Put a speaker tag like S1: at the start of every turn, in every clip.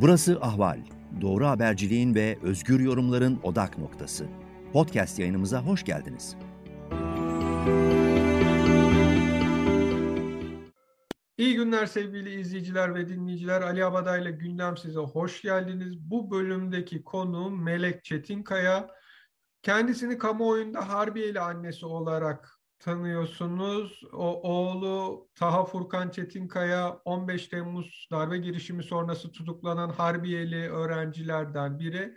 S1: Burası Ahval. Doğru haberciliğin ve özgür yorumların odak noktası. Podcast yayınımıza hoş geldiniz.
S2: İyi günler sevgili izleyiciler ve dinleyiciler. Ali Abada ile gündem size hoş geldiniz. Bu bölümdeki konu Melek Çetinkaya. Kendisini kamuoyunda Harbiyeli annesi olarak tanıyorsunuz. O oğlu Taha Furkan Çetinkaya 15 Temmuz darbe girişimi sonrası tutuklanan Harbiyeli öğrencilerden biri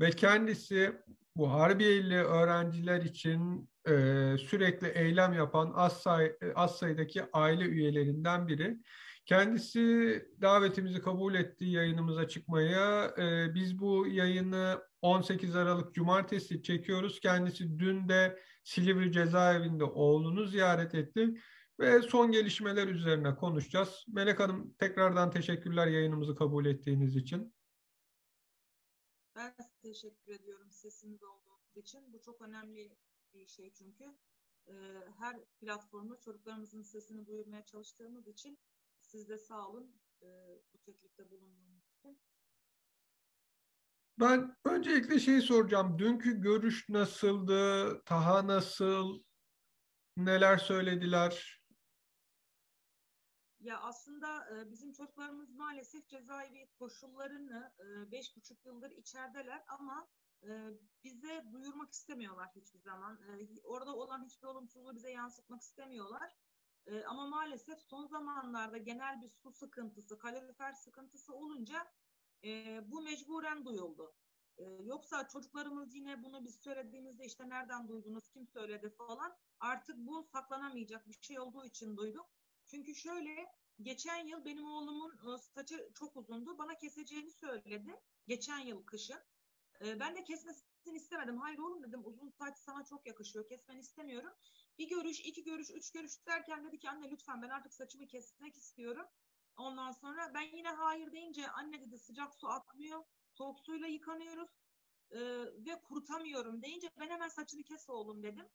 S2: ve kendisi bu Harbiyeli öğrenciler için e, sürekli eylem yapan az, say az sayıdaki aile üyelerinden biri. Kendisi davetimizi kabul etti yayınımıza çıkmaya. E, biz bu yayını 18 Aralık Cumartesi çekiyoruz. Kendisi dün de Silivri cezaevinde oğlunu ziyaret etti ve son gelişmeler üzerine konuşacağız. Melek Hanım tekrardan teşekkürler yayınımızı kabul ettiğiniz için.
S3: Ben teşekkür ediyorum sesiniz olduğu için. Bu çok önemli bir şey çünkü. Ee, her platformda çocuklarımızın sesini duyurmaya çalıştığımız için siz de sağ olun e, bu teklifte bulunduğunuz için.
S2: Ben öncelikle şeyi soracağım. Dünkü görüş nasıldı? Taha nasıl? Neler söylediler?
S3: Ya aslında e, bizim çocuklarımız maalesef cezaevi koşullarını e, beş buçuk yıldır içerideler ama e, bize duyurmak istemiyorlar hiçbir zaman. Orada olan hiçbir olumsuzluğu bize yansıtmak istemiyorlar. Ama maalesef son zamanlarda genel bir su sıkıntısı, kalorifer sıkıntısı olunca bu mecburen duyuldu. Yoksa çocuklarımız yine bunu biz söylediğimizde işte nereden duydunuz, kim söyledi falan artık bu saklanamayacak bir şey olduğu için duyduk. Çünkü şöyle geçen yıl benim oğlumun saçı çok uzundu. Bana keseceğini söyledi. Geçen yıl kışın. Ben de kesmesini istemedim. Hayır oğlum dedim uzun saç sana çok yakışıyor. Kesmeni istemiyorum. Bir görüş, iki görüş, üç görüş derken dedi ki anne lütfen ben artık saçımı kesmek istiyorum. Ondan sonra ben yine hayır deyince anne dedi sıcak su akmıyor. Soğuk suyla yıkanıyoruz. Ee, ve kurutamıyorum deyince ben hemen saçını kes oğlum dedim.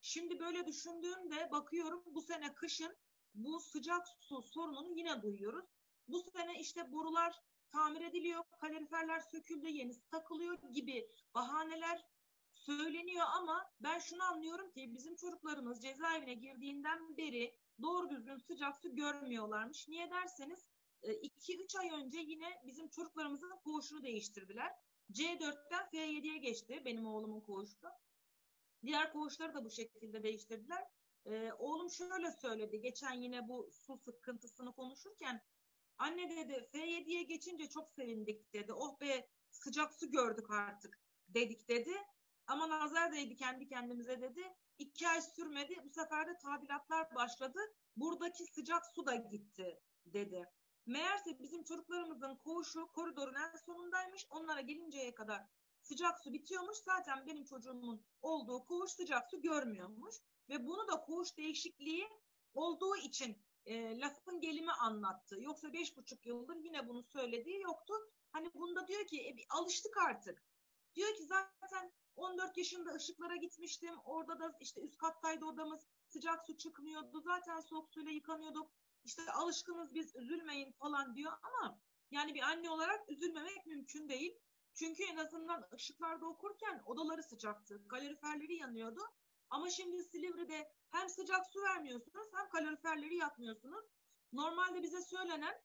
S3: Şimdi böyle düşündüğümde bakıyorum bu sene kışın bu sıcak su sorununu yine duyuyoruz. Bu sene işte borular tamir ediliyor, kaloriferler söküldü, yenisi takılıyor gibi bahaneler söyleniyor ama ben şunu anlıyorum ki bizim çocuklarımız cezaevine girdiğinden beri doğru düzgün sıcak su görmüyorlarmış. Niye derseniz 2-3 e, ay önce yine bizim çocuklarımızın koğuşunu değiştirdiler. C4'ten F7'ye geçti benim oğlumun koğuşu. Diğer koğuşları da bu şekilde değiştirdiler. Ee, oğlum şöyle söyledi geçen yine bu su sıkıntısını konuşurken anne dedi F7'ye geçince çok sevindik dedi. Oh be sıcak su gördük artık dedik dedi. Ama nazar değdi kendi kendimize dedi. İki ay sürmedi bu sefer de tadilatlar başladı. Buradaki sıcak su da gitti dedi. Meğerse bizim çocuklarımızın koğuşu koridorun en sonundaymış. Onlara gelinceye kadar sıcak su bitiyormuş. Zaten benim çocuğumun olduğu koğuş sıcak su görmüyormuş. Ve bunu da koğuş değişikliği olduğu için e, lafın gelimi anlattı. Yoksa beş buçuk yıldır yine bunu söylediği yoktu. Hani bunda diyor ki e, alıştık artık. Diyor ki zaten 14 yaşında ışıklara gitmiştim. Orada da işte üst kattaydı odamız. Sıcak su çıkmıyordu. Zaten soğuk suyla yıkanıyorduk. İşte alışkınız biz üzülmeyin falan diyor ama yani bir anne olarak üzülmemek mümkün değil. Çünkü en azından ışıklarda okurken odaları sıcaktı. Kaloriferleri yanıyordu. Ama şimdi Silivri'de hem sıcak su vermiyorsunuz hem kaloriferleri yakmıyorsunuz. Normalde bize söylenen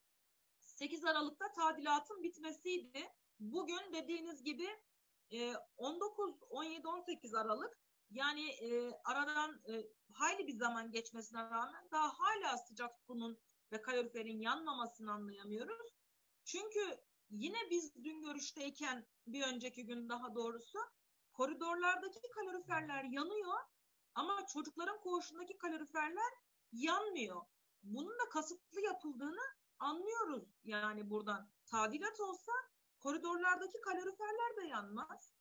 S3: 8 Aralık'ta tadilatın bitmesiydi. Bugün dediğiniz gibi 19, 17, 18 Aralık yani e, aradan e, hayli bir zaman geçmesine rağmen daha hala sıcak sunun ve kaloriferin yanmamasını anlayamıyoruz. Çünkü yine biz dün görüşteyken bir önceki gün daha doğrusu koridorlardaki kaloriferler yanıyor ama çocukların koğuşundaki kaloriferler yanmıyor. Bunun da kasıtlı yapıldığını anlıyoruz yani buradan. Tadilat olsa koridorlardaki kaloriferler de yanmaz.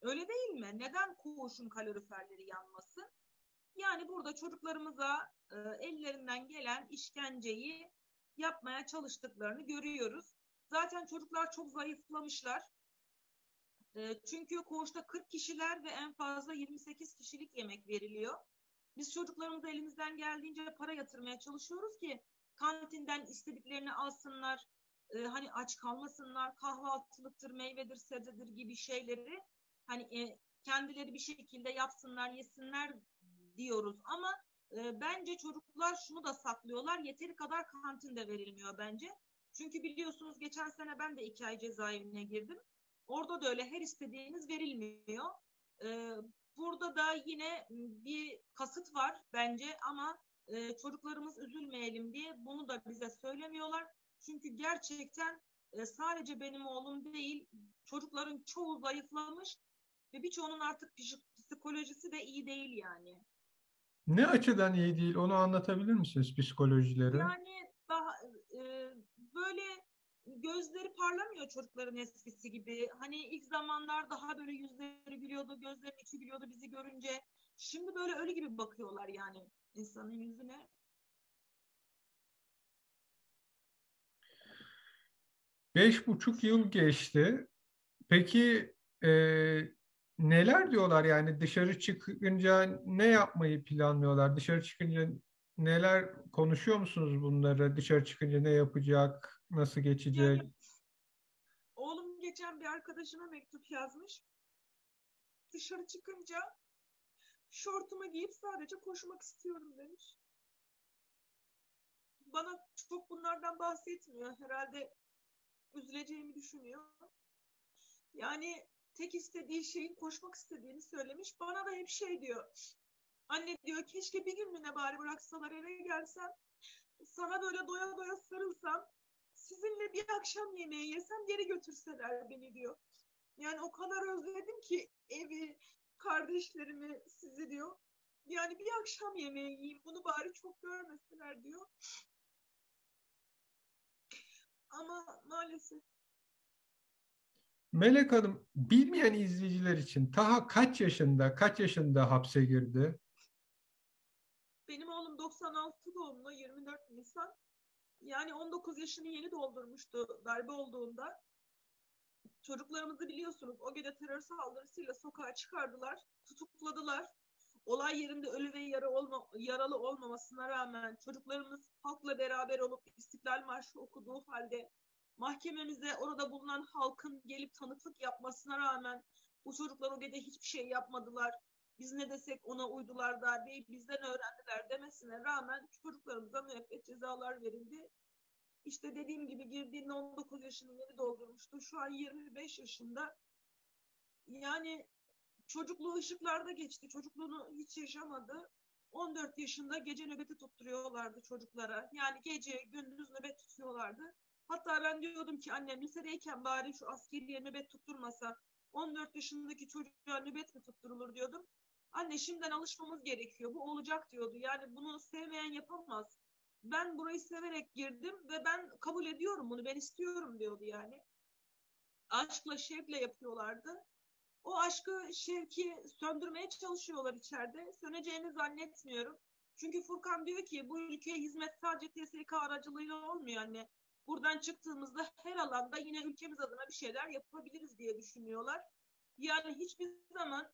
S3: Öyle değil mi? Neden koğuşun kaloriferleri yanmasın? Yani burada çocuklarımıza e, ellerinden gelen işkenceyi yapmaya çalıştıklarını görüyoruz. Zaten çocuklar çok zayıflamışlar. E, çünkü koğuşta 40 kişiler ve en fazla 28 kişilik yemek veriliyor. Biz çocuklarımıza elimizden geldiğince para yatırmaya çalışıyoruz ki kantinden istediklerini alsınlar. E, hani aç kalmasınlar, kahvaltılıktır, meyvedir, sebzedir gibi şeyleri hani e, kendileri bir şekilde yapsınlar, yesinler diyoruz. Ama e, bence çocuklar şunu da saklıyorlar. Yeteri kadar kantin de verilmiyor bence. Çünkü biliyorsunuz geçen sene ben de iki ay cezaevine girdim. Orada da öyle her istediğiniz verilmiyor. E, burada da yine bir kasıt var bence ama e, çocuklarımız üzülmeyelim diye bunu da bize söylemiyorlar. Çünkü gerçekten e, sadece benim oğlum değil çocukların çoğu zayıflamış ve birçoğunun artık psikolojisi de iyi değil yani.
S2: Ne açıdan iyi değil onu anlatabilir misiniz psikolojileri?
S3: Yani daha e, böyle gözleri parlamıyor çocukların eskisi gibi. Hani ilk zamanlar daha böyle yüzleri gülüyordu, gözleri içi gülüyordu bizi görünce. Şimdi böyle ölü gibi bakıyorlar yani insanın yüzüne.
S2: Beş buçuk yıl geçti. Peki e, neler diyorlar yani dışarı çıkınca ne yapmayı planlıyorlar? Dışarı çıkınca neler konuşuyor musunuz bunları? Dışarı çıkınca ne yapacak? Nasıl geçecek?
S3: Yani, oğlum geçen bir arkadaşına mektup yazmış. Dışarı çıkınca şortumu giyip sadece koşmak istiyorum demiş. Bana çok bunlardan bahsetmiyor. Herhalde üzüleceğimi düşünüyor. Yani tek istediği şeyin koşmak istediğini söylemiş. Bana da hep şey diyor. Anne diyor keşke bir günlüğüne bari bıraksalar eve gelsem. Sana böyle doya doya sarılsam. Sizinle bir akşam yemeği yesem geri götürseler beni diyor. Yani o kadar özledim ki evi, kardeşlerimi, sizi diyor. Yani bir akşam yemeği yiyeyim bunu bari çok görmeseler diyor. Ama maalesef
S2: Melek Hanım, bilmeyen izleyiciler için Taha kaç yaşında, kaç yaşında hapse girdi?
S3: Benim oğlum 96 doğumlu, 24 Nisan. Yani 19 yaşını yeni doldurmuştu darbe olduğunda. Çocuklarımızı biliyorsunuz o gece terör saldırısıyla sokağa çıkardılar, tutukladılar. Olay yerinde ölü ve yara olma, yaralı olmamasına rağmen çocuklarımız halkla beraber olup İstiklal Marşı okuduğu halde mahkememize orada bulunan halkın gelip tanıklık yapmasına rağmen bu çocuklar o gece hiçbir şey yapmadılar. Biz ne desek ona uydular darbeyi bizden öğrendiler demesine rağmen çocuklarımıza müebbet cezalar verildi. İşte dediğim gibi girdiğinde 19 yaşını yeni doldurmuştu. Şu an 25 yaşında. Yani çocukluğu ışıklarda geçti. Çocukluğunu hiç yaşamadı. 14 yaşında gece nöbeti tutturuyorlardı çocuklara. Yani gece gündüz nöbet tutuyorlardı. Hatta ben diyordum ki annem lisedeyken bari şu askeriye nöbet tutturmasa 14 yaşındaki çocuğa nöbet mi tutturulur diyordum. Anne şimdiden alışmamız gerekiyor. Bu olacak diyordu. Yani bunu sevmeyen yapamaz. Ben burayı severek girdim ve ben kabul ediyorum bunu. Ben istiyorum diyordu yani. Aşkla, şevkle yapıyorlardı. O aşkı, şevki söndürmeye çalışıyorlar içeride. Söneceğini zannetmiyorum. Çünkü Furkan diyor ki bu ülkeye hizmet sadece TSK aracılığıyla olmuyor anne buradan çıktığımızda her alanda yine ülkemiz adına bir şeyler yapabiliriz diye düşünüyorlar. Yani hiçbir zaman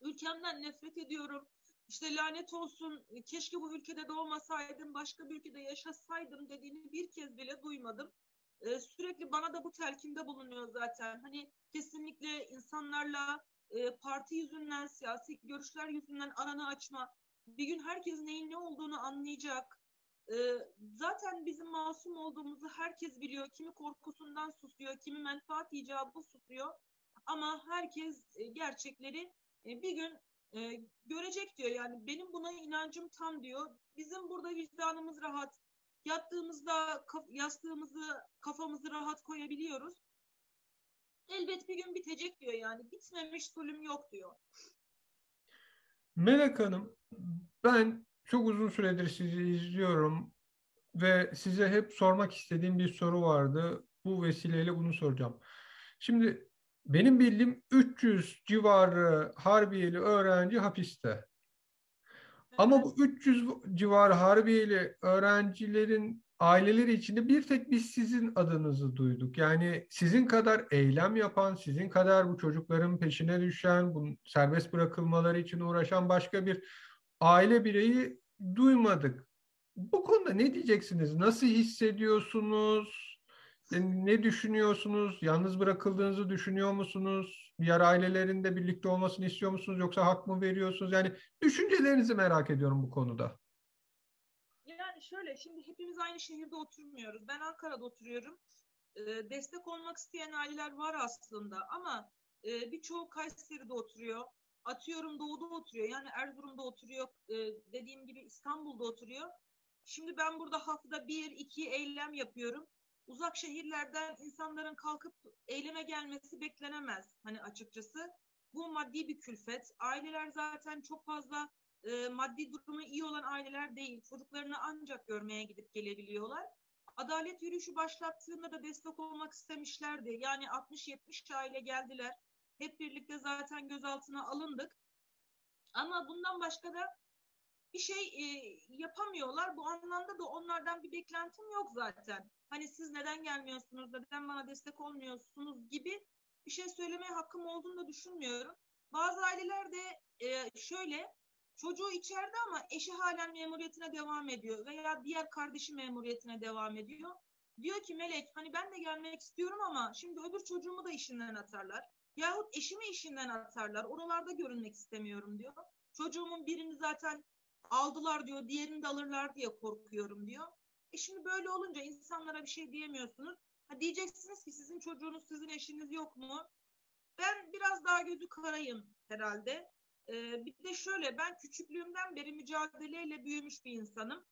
S3: ülkemden nefret ediyorum. İşte lanet olsun keşke bu ülkede doğmasaydım başka bir ülkede yaşasaydım dediğini bir kez bile duymadım. Ee, sürekli bana da bu telkinde bulunuyor zaten. Hani kesinlikle insanlarla e, parti yüzünden, siyasi görüşler yüzünden aranı açma. Bir gün herkes neyin ne olduğunu anlayacak. Ee, zaten bizim masum olduğumuzu herkes biliyor. Kimi korkusundan susuyor, kimi menfaat icabı susuyor. Ama herkes e, gerçekleri e, bir gün e, görecek diyor. Yani benim buna inancım tam diyor. Bizim burada vicdanımız rahat. Yattığımızda kaf yastığımızı, kafamızı rahat koyabiliyoruz. Elbet bir gün bitecek diyor yani. Bitmemiş zulüm yok diyor.
S2: Melek Hanım, ben çok uzun süredir sizi izliyorum ve size hep sormak istediğim bir soru vardı. Bu vesileyle bunu soracağım. Şimdi benim bildiğim 300 civarı Harbiyeli öğrenci hapiste. Ama bu 300 civarı Harbiyeli öğrencilerin aileleri içinde bir tek biz sizin adınızı duyduk. Yani sizin kadar eylem yapan, sizin kadar bu çocukların peşine düşen, bu serbest bırakılmaları için uğraşan başka bir aile bireyi duymadık. Bu konuda ne diyeceksiniz? Nasıl hissediyorsunuz? E, ne düşünüyorsunuz? Yalnız bırakıldığınızı düşünüyor musunuz? Diğer ailelerinde birlikte olmasını istiyor musunuz? Yoksa hak mı veriyorsunuz? Yani düşüncelerinizi merak ediyorum bu konuda.
S3: Yani şöyle şimdi hepimiz aynı şehirde oturmuyoruz. Ben Ankara'da oturuyorum. Ee, destek olmak isteyen aileler var aslında ama e, birçoğu Kayseri'de oturuyor. Atıyorum Doğu'da oturuyor. Yani Erzurum'da oturuyor. E, dediğim gibi İstanbul'da oturuyor. Şimdi ben burada haftada bir, iki eylem yapıyorum. Uzak şehirlerden insanların kalkıp eyleme gelmesi beklenemez. Hani açıkçası bu maddi bir külfet. Aileler zaten çok fazla e, maddi durumu iyi olan aileler değil. Çocuklarını ancak görmeye gidip gelebiliyorlar. Adalet yürüyüşü başlattığında da destek olmak istemişlerdi. Yani 60-70 aile geldiler. Hep birlikte zaten gözaltına alındık. Ama bundan başka da bir şey e, yapamıyorlar. Bu anlamda da onlardan bir beklentim yok zaten. Hani siz neden gelmiyorsunuz, neden bana destek olmuyorsunuz gibi bir şey söylemeye hakkım olduğunu da düşünmüyorum. Bazı aileler de e, şöyle çocuğu içeride ama eşi halen memuriyetine devam ediyor veya diğer kardeşi memuriyetine devam ediyor. Diyor ki Melek hani ben de gelmek istiyorum ama şimdi öbür çocuğumu da işinden atarlar. Yahut eşimi işinden atarlar. Oralarda görünmek istemiyorum diyor. Çocuğumun birini zaten aldılar diyor, diğerini de alırlar diye korkuyorum diyor. E şimdi böyle olunca insanlara bir şey diyemiyorsunuz. Ha diyeceksiniz ki sizin çocuğunuz, sizin eşiniz yok mu? Ben biraz daha gözü karayım herhalde. Ee, bir de şöyle ben küçüklüğümden beri mücadeleyle büyümüş bir insanım.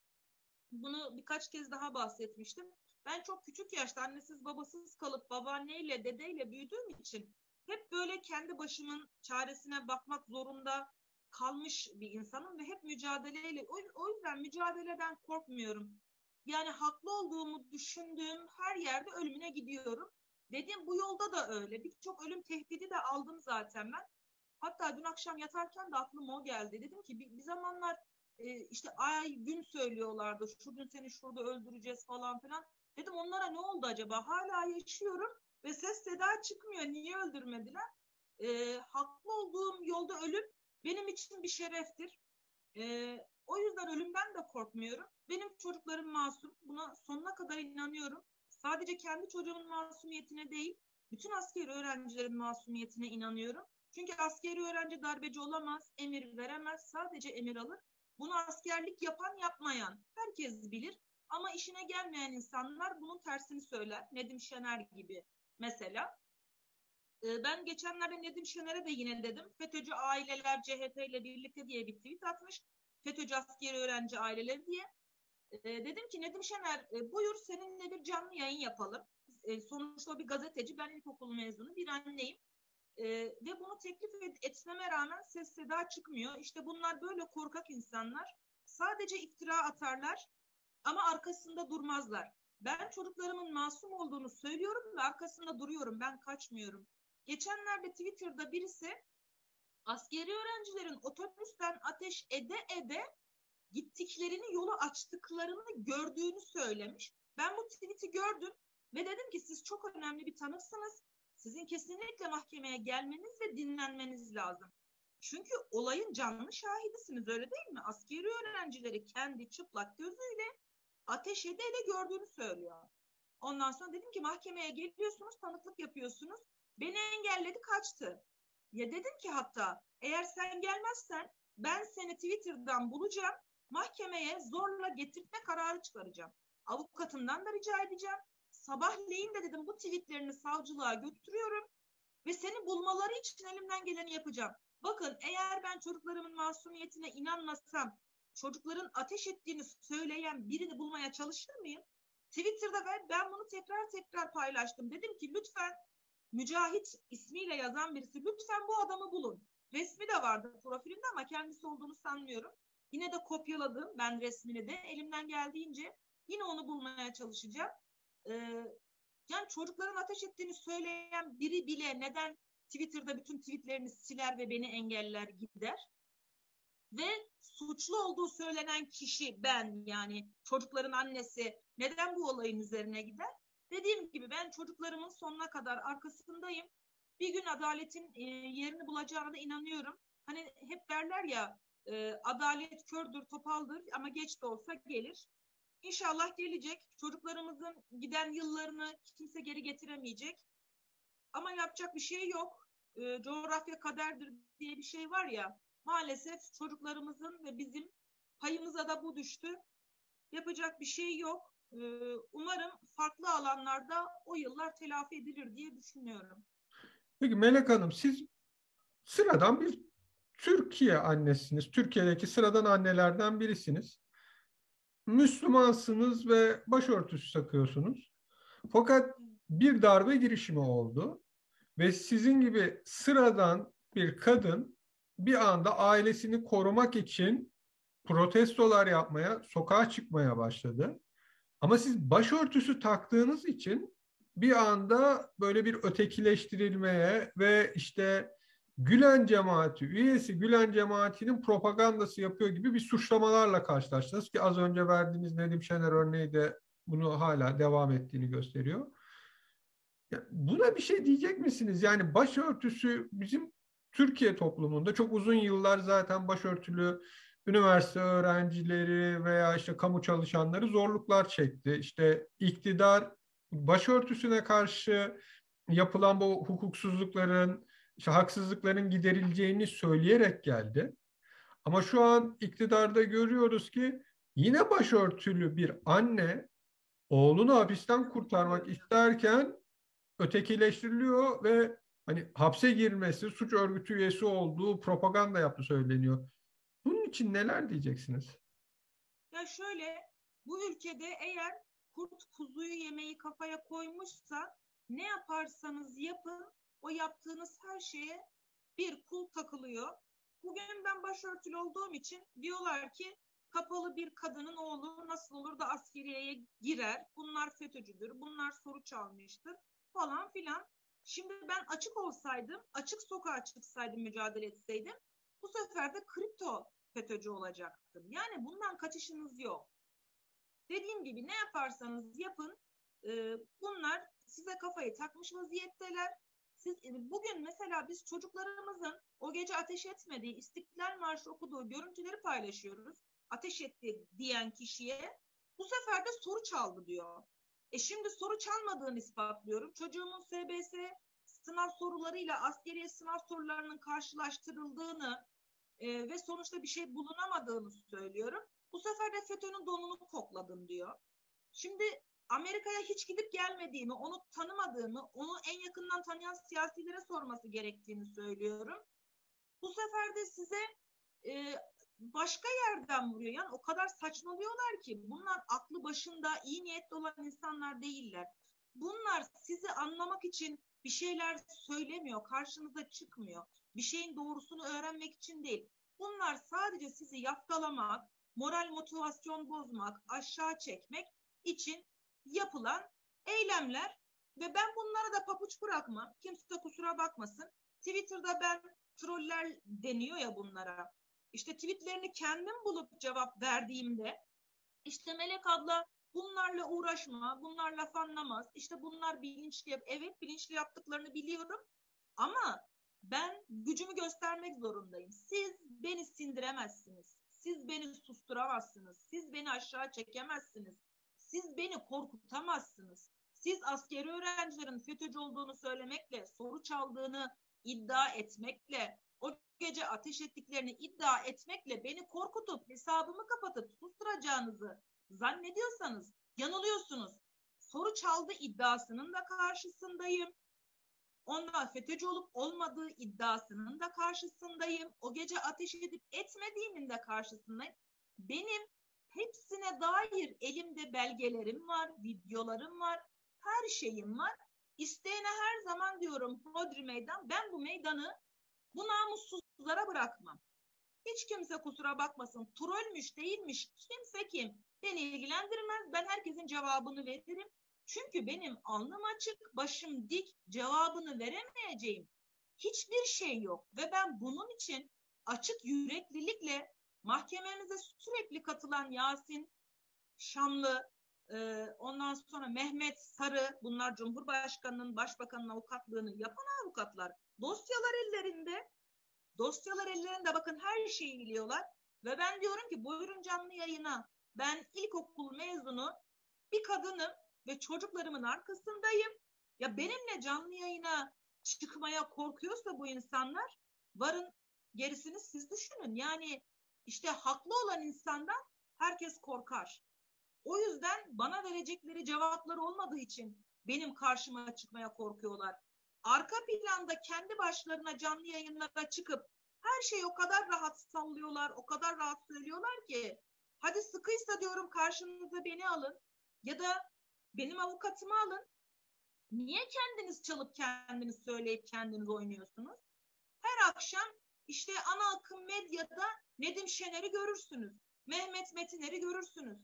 S3: Bunu birkaç kez daha bahsetmiştim. Ben çok küçük yaşta annesiz babasız kalıp babaanneyle dedeyle büyüdüğüm için hep böyle kendi başımın çaresine bakmak zorunda kalmış bir insanım ve hep mücadeleyle o yüzden mücadeleden korkmuyorum. Yani haklı olduğumu düşündüğüm her yerde ölümüne gidiyorum. Dedim bu yolda da öyle. Birçok ölüm tehdidi de aldım zaten ben. Hatta dün akşam yatarken de aklıma o geldi. Dedim ki bir, bir zamanlar e, işte ay gün söylüyorlardı. Şu gün seni şurada öldüreceğiz falan filan. Dedim onlara ne oldu acaba? Hala yaşıyorum ve ses seda çıkmıyor. Niye öldürmediler? E, haklı olduğum yolda ölüm benim için bir şereftir. E, o yüzden ölümden de korkmuyorum. Benim çocuklarım masum. Buna sonuna kadar inanıyorum. Sadece kendi çocuğumun masumiyetine değil, bütün askeri öğrencilerin masumiyetine inanıyorum. Çünkü askeri öğrenci darbeci olamaz, emir veremez, sadece emir alır. Bunu askerlik yapan yapmayan herkes bilir. Ama işine gelmeyen insanlar bunun tersini söyler. Nedim Şener gibi mesela. Ee, ben geçenlerde Nedim Şener'e de yine dedim. FETÖ'cü aileler CHP ile birlikte diye bir tweet atmış. FETÖ'cü askeri öğrenci aileleri diye. E, dedim ki Nedim Şener e, buyur seninle bir canlı yayın yapalım. E, sonuçta bir gazeteci, ben ilkokul mezunu bir anneyim. E, ve bunu teklif et, etmeme rağmen ses seda çıkmıyor. İşte bunlar böyle korkak insanlar. Sadece iftira atarlar ama arkasında durmazlar. Ben çocuklarımın masum olduğunu söylüyorum ve arkasında duruyorum. Ben kaçmıyorum. Geçenlerde Twitter'da birisi askeri öğrencilerin otobüsten ateş ede ede gittiklerini yolu açtıklarını gördüğünü söylemiş. Ben bu tweet'i gördüm ve dedim ki siz çok önemli bir tanıksınız. Sizin kesinlikle mahkemeye gelmeniz ve dinlenmeniz lazım. Çünkü olayın canlı şahidisiniz öyle değil mi? Askeri öğrencileri kendi çıplak gözüyle ateş ede ele gördüğünü söylüyor. Ondan sonra dedim ki mahkemeye geliyorsunuz, tanıklık yapıyorsunuz. Beni engelledi, kaçtı. Ya dedim ki hatta eğer sen gelmezsen ben seni Twitter'dan bulacağım, mahkemeye zorla getirtme kararı çıkaracağım. Avukatından da rica edeceğim. Sabahleyin de dedim bu tweetlerini savcılığa götürüyorum ve seni bulmaları için elimden geleni yapacağım. Bakın eğer ben çocuklarımın masumiyetine inanmasam çocukların ateş ettiğini söyleyen birini bulmaya çalışır mıyım? Twitter'da ben, ben bunu tekrar tekrar paylaştım. Dedim ki lütfen Mücahit ismiyle yazan birisi lütfen bu adamı bulun. Resmi de vardı profilinde ama kendisi olduğunu sanmıyorum. Yine de kopyaladım ben resmini de elimden geldiğince yine onu bulmaya çalışacağım. Ee, yani çocukların ateş ettiğini söyleyen biri bile neden Twitter'da bütün tweetlerini siler ve beni engeller gider? Ve suçlu olduğu söylenen kişi ben yani çocukların annesi neden bu olayın üzerine gider? Dediğim gibi ben çocuklarımın sonuna kadar arkasındayım. Bir gün adaletin e, yerini bulacağına inanıyorum. Hani hep derler ya e, adalet kördür, topaldır ama geç de olsa gelir. İnşallah gelecek. Çocuklarımızın giden yıllarını kimse geri getiremeyecek. Ama yapacak bir şey yok. E, coğrafya kaderdir diye bir şey var ya. Maalesef çocuklarımızın ve bizim payımıza da bu düştü. Yapacak bir şey yok. E, umarım farklı alanlarda o yıllar telafi edilir diye düşünüyorum.
S2: Peki Melek Hanım siz sıradan bir Türkiye annesiniz. Türkiye'deki sıradan annelerden birisiniz. Müslümansınız ve başörtüsü takıyorsunuz. Fakat bir darbe girişimi oldu ve sizin gibi sıradan bir kadın bir anda ailesini korumak için protestolar yapmaya, sokağa çıkmaya başladı. Ama siz başörtüsü taktığınız için bir anda böyle bir ötekileştirilmeye ve işte Gülen cemaati üyesi Gülen cemaatinin propagandası yapıyor gibi bir suçlamalarla karşılaştınız ki az önce verdiğiniz Nedim Şener örneği de bunu hala devam ettiğini gösteriyor. Buna bir şey diyecek misiniz? Yani başörtüsü bizim Türkiye toplumunda çok uzun yıllar zaten başörtülü üniversite öğrencileri veya işte kamu çalışanları zorluklar çekti. İşte iktidar başörtüsüne karşı yapılan bu hukuksuzlukların, işte haksızlıkların giderileceğini söyleyerek geldi. Ama şu an iktidarda görüyoruz ki yine başörtülü bir anne oğlunu hapisten kurtarmak isterken ötekileştiriliyor ve hani hapse girmesi, suç örgütü üyesi olduğu propaganda yaptı söyleniyor. İçin neler diyeceksiniz?
S3: Ya şöyle, bu ülkede eğer kurt kuzuyu yemeyi kafaya koymuşsa ne yaparsanız yapın o yaptığınız her şeye bir kul takılıyor. Bugün ben başörtülü olduğum için diyorlar ki kapalı bir kadının oğlu nasıl olur da askeriyeye girer? Bunlar FETÖ'cüdür, bunlar soru çalmıştır falan filan. Şimdi ben açık olsaydım, açık sokağa çıksaydım, mücadele etseydim bu sefer de kripto FETÖ'cü olacaktım. Yani bundan kaçışınız yok. Dediğim gibi ne yaparsanız yapın e, bunlar size kafayı takmış vaziyetteler. Siz e, bugün mesela biz çocuklarımızın o gece ateş etmediği, İstiklal Marşı okuduğu görüntüleri paylaşıyoruz. Ateş etti diyen kişiye bu sefer de soru çaldı diyor. E şimdi soru çalmadığını ispatlıyorum. Çocuğumun SBS sınav sorularıyla askeriye sınav sorularının karşılaştırıldığını e, ve sonuçta bir şey bulunamadığını söylüyorum. Bu sefer de FETÖ'nün donunu kokladım diyor. Şimdi Amerika'ya hiç gidip gelmediğimi, onu tanımadığımı, onu en yakından tanıyan siyasilere sorması gerektiğini söylüyorum. Bu sefer de size e, başka yerden vuruyor. Yani o kadar saçmalıyorlar ki bunlar aklı başında iyi niyetli olan insanlar değiller. Bunlar sizi anlamak için bir şeyler söylemiyor, karşınıza çıkmıyor. Bir şeyin doğrusunu öğrenmek için değil. Bunlar sadece sizi yaftalamak, moral motivasyon bozmak, aşağı çekmek için yapılan eylemler ve ben bunlara da papuç bırakmam. Kimse kusura bakmasın. Twitter'da ben troller deniyor ya bunlara. İşte tweetlerini kendim bulup cevap verdiğimde işte Melek abla bunlarla uğraşma, bunlar laf anlamaz. İşte bunlar bilinçli. Evet bilinçli yaptıklarını biliyorum ama ben gücümü göstermek zorundayım. Siz beni sindiremezsiniz. Siz beni susturamazsınız. Siz beni aşağı çekemezsiniz. Siz beni korkutamazsınız. Siz askeri öğrencilerin FETÖ'cü olduğunu söylemekle, soru çaldığını iddia etmekle, o gece ateş ettiklerini iddia etmekle beni korkutup hesabımı kapatıp susturacağınızı zannediyorsanız yanılıyorsunuz. Soru çaldı iddiasının da karşısındayım. Ondan FETÖ'cü olup olmadığı iddiasının da karşısındayım. O gece ateş edip etmediğimin de karşısındayım. Benim hepsine dair elimde belgelerim var, videolarım var, her şeyim var. İsteyene her zaman diyorum Hodri Meydan, ben bu meydanı bu namussuzlara bırakmam. Hiç kimse kusura bakmasın. Trollmüş değilmiş. Kimse kim? Beni ilgilendirmez. Ben herkesin cevabını veririm. Çünkü benim alnım açık, başım dik, cevabını veremeyeceğim hiçbir şey yok. Ve ben bunun için açık yüreklilikle mahkememize sürekli katılan Yasin Şamlı, e, ondan sonra Mehmet Sarı, bunlar Cumhurbaşkanı'nın, Başbakan'ın avukatlığını yapan avukatlar. Dosyalar ellerinde, dosyalar ellerinde bakın her şeyi biliyorlar. Ve ben diyorum ki buyurun canlı yayına, Ben ilkokul mezunu bir kadınım ve çocuklarımın arkasındayım. Ya benimle canlı yayına çıkmaya korkuyorsa bu insanlar varın gerisini siz düşünün. Yani işte haklı olan insandan herkes korkar. O yüzden bana verecekleri cevapları olmadığı için benim karşıma çıkmaya korkuyorlar. Arka planda kendi başlarına canlı yayınlara çıkıp her şeyi o kadar rahat sallıyorlar, o kadar rahat söylüyorlar ki hadi sıkıysa diyorum karşınıza beni alın ya da benim avukatımı alın. Niye kendiniz çalıp kendiniz söyleyip kendiniz oynuyorsunuz? Her akşam işte ana akım medyada Nedim Şener'i görürsünüz. Mehmet Metinler'i görürsünüz.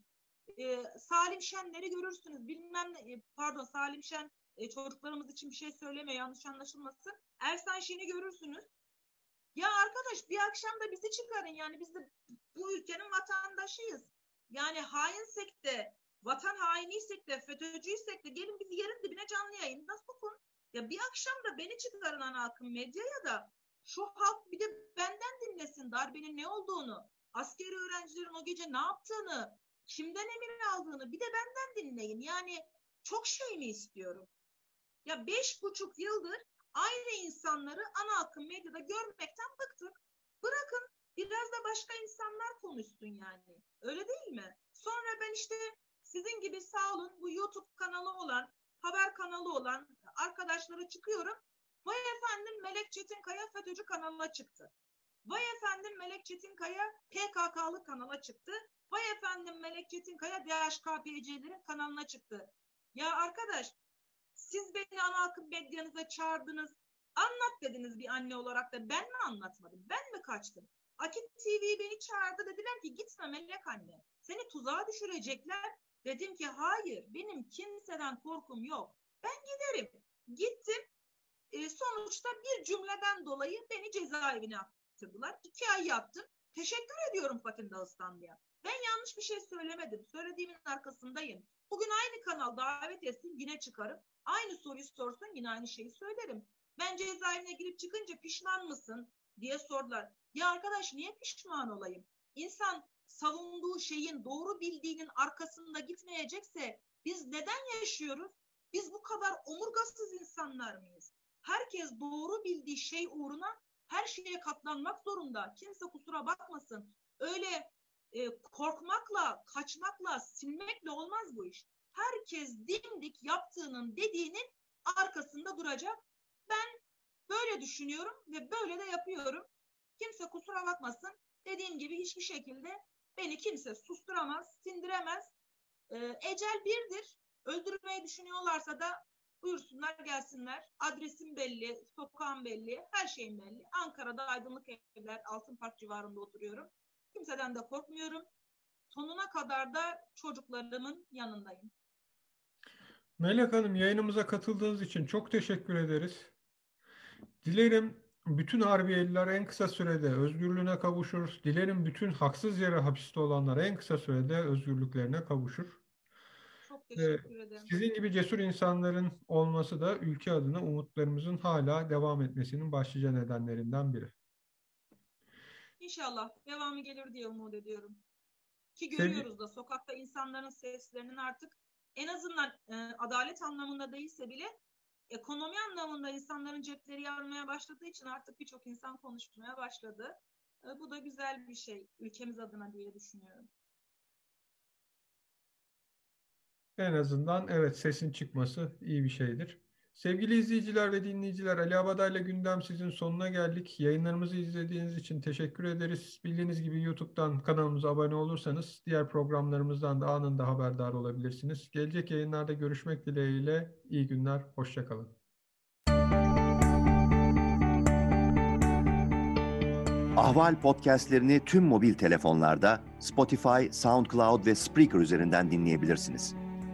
S3: Ee, Salim Şenler'i görürsünüz. Bilmem ne, e, pardon Salim Şen e, çocuklarımız için bir şey söyleme yanlış anlaşılmasın. Ersan Şen'i görürsünüz. Ya arkadaş bir akşam da bizi çıkarın yani biz de bu ülkenin vatandaşıyız. Yani hainsek de vatan hainiysek de FETÖ'cüysek de gelin bizi yerin dibine canlı yayında sokun. Ya bir akşam da beni çıkarın ana akım medyaya da şu halk bir de benden dinlesin darbenin ne olduğunu, askeri öğrencilerin o gece ne yaptığını, kimden emir aldığını bir de benden dinleyin. Yani çok şey mi istiyorum? Ya beş buçuk yıldır aynı insanları ana akım medyada görmekten bıktık. Bırakın biraz da başka insanlar konuşsun yani. Öyle değil mi? Sonra ben işte sizin gibi sağ olun bu YouTube kanalı olan, haber kanalı olan arkadaşlara çıkıyorum. Vay efendim Melek Çetinkaya FETÖ'cü kanalına çıktı. Vay efendim Melek Çetinkaya PKK'lı kanala çıktı. Vay efendim Melek Çetinkaya DHKPC'lerin kanalına çıktı. Ya arkadaş siz beni ana akım medyanıza çağırdınız. Anlat dediniz bir anne olarak da ben mi anlatmadım? Ben mi kaçtım? Akit TV beni çağırdı dediler ki gitme Melek anne. Seni tuzağa düşürecekler. Dedim ki hayır benim kimseden korkum yok. Ben giderim. Gittim. E, sonuçta bir cümleden dolayı beni cezaevine attırdılar. İki ay yattım. Teşekkür ediyorum Fatih Dağıstanlı'ya. Ben yanlış bir şey söylemedim. Söylediğimin arkasındayım. Bugün aynı kanal davet etsin yine çıkarım. Aynı soruyu sorsun yine aynı şeyi söylerim. Ben cezaevine girip çıkınca pişman mısın diye sordular. Ya arkadaş niye pişman olayım? İnsan savunduğu şeyin doğru bildiğinin arkasında gitmeyecekse biz neden yaşıyoruz? Biz bu kadar omurgasız insanlar mıyız? Herkes doğru bildiği şey uğruna her şeye katlanmak zorunda. Kimse kusura bakmasın. Öyle e, korkmakla, kaçmakla, silmekle olmaz bu iş. Herkes dimdik yaptığının dediğinin arkasında duracak. Ben böyle düşünüyorum ve böyle de yapıyorum. Kimse kusura bakmasın. Dediğim gibi hiçbir şekilde beni kimse susturamaz, sindiremez. Ee, ecel birdir. Öldürmeyi düşünüyorlarsa da buyursunlar gelsinler. Adresim belli, sokağım belli, her şeyim belli. Ankara'da Aydınlık Evler, Altın Park civarında oturuyorum. Kimseden de korkmuyorum. Sonuna kadar da çocuklarımın yanındayım.
S2: Melek Hanım yayınımıza katıldığınız için çok teşekkür ederiz. Dilerim bütün Harbiyeliler en kısa sürede özgürlüğüne kavuşur. Dilerim bütün haksız yere hapiste olanlar en kısa sürede özgürlüklerine kavuşur.
S3: Çok teşekkür ederim.
S2: Sizin gibi cesur insanların olması da ülke adına umutlarımızın hala devam etmesinin başlıca nedenlerinden biri.
S3: İnşallah devamı gelir diye umut ediyorum. Ki görüyoruz da sokakta insanların seslerinin artık en azından e, adalet anlamında değilse bile ekonomi anlamında insanların cepleri yanmaya başladığı için artık birçok insan konuşmaya başladı. E, bu da güzel bir şey ülkemiz adına diye düşünüyorum.
S2: En azından evet sesin çıkması iyi bir şeydir. Sevgili izleyiciler ve dinleyiciler Ali Abaday'la Gündem sizin sonuna geldik. Yayınlarımızı izlediğiniz için teşekkür ederiz. Bildiğiniz gibi YouTube'dan kanalımıza abone olursanız diğer programlarımızdan da anında haberdar olabilirsiniz. Gelecek yayınlarda görüşmek dileğiyle iyi günler, hoşçakalın.
S1: Ahval podcastlerini tüm mobil telefonlarda Spotify, SoundCloud ve Spreaker üzerinden dinleyebilirsiniz.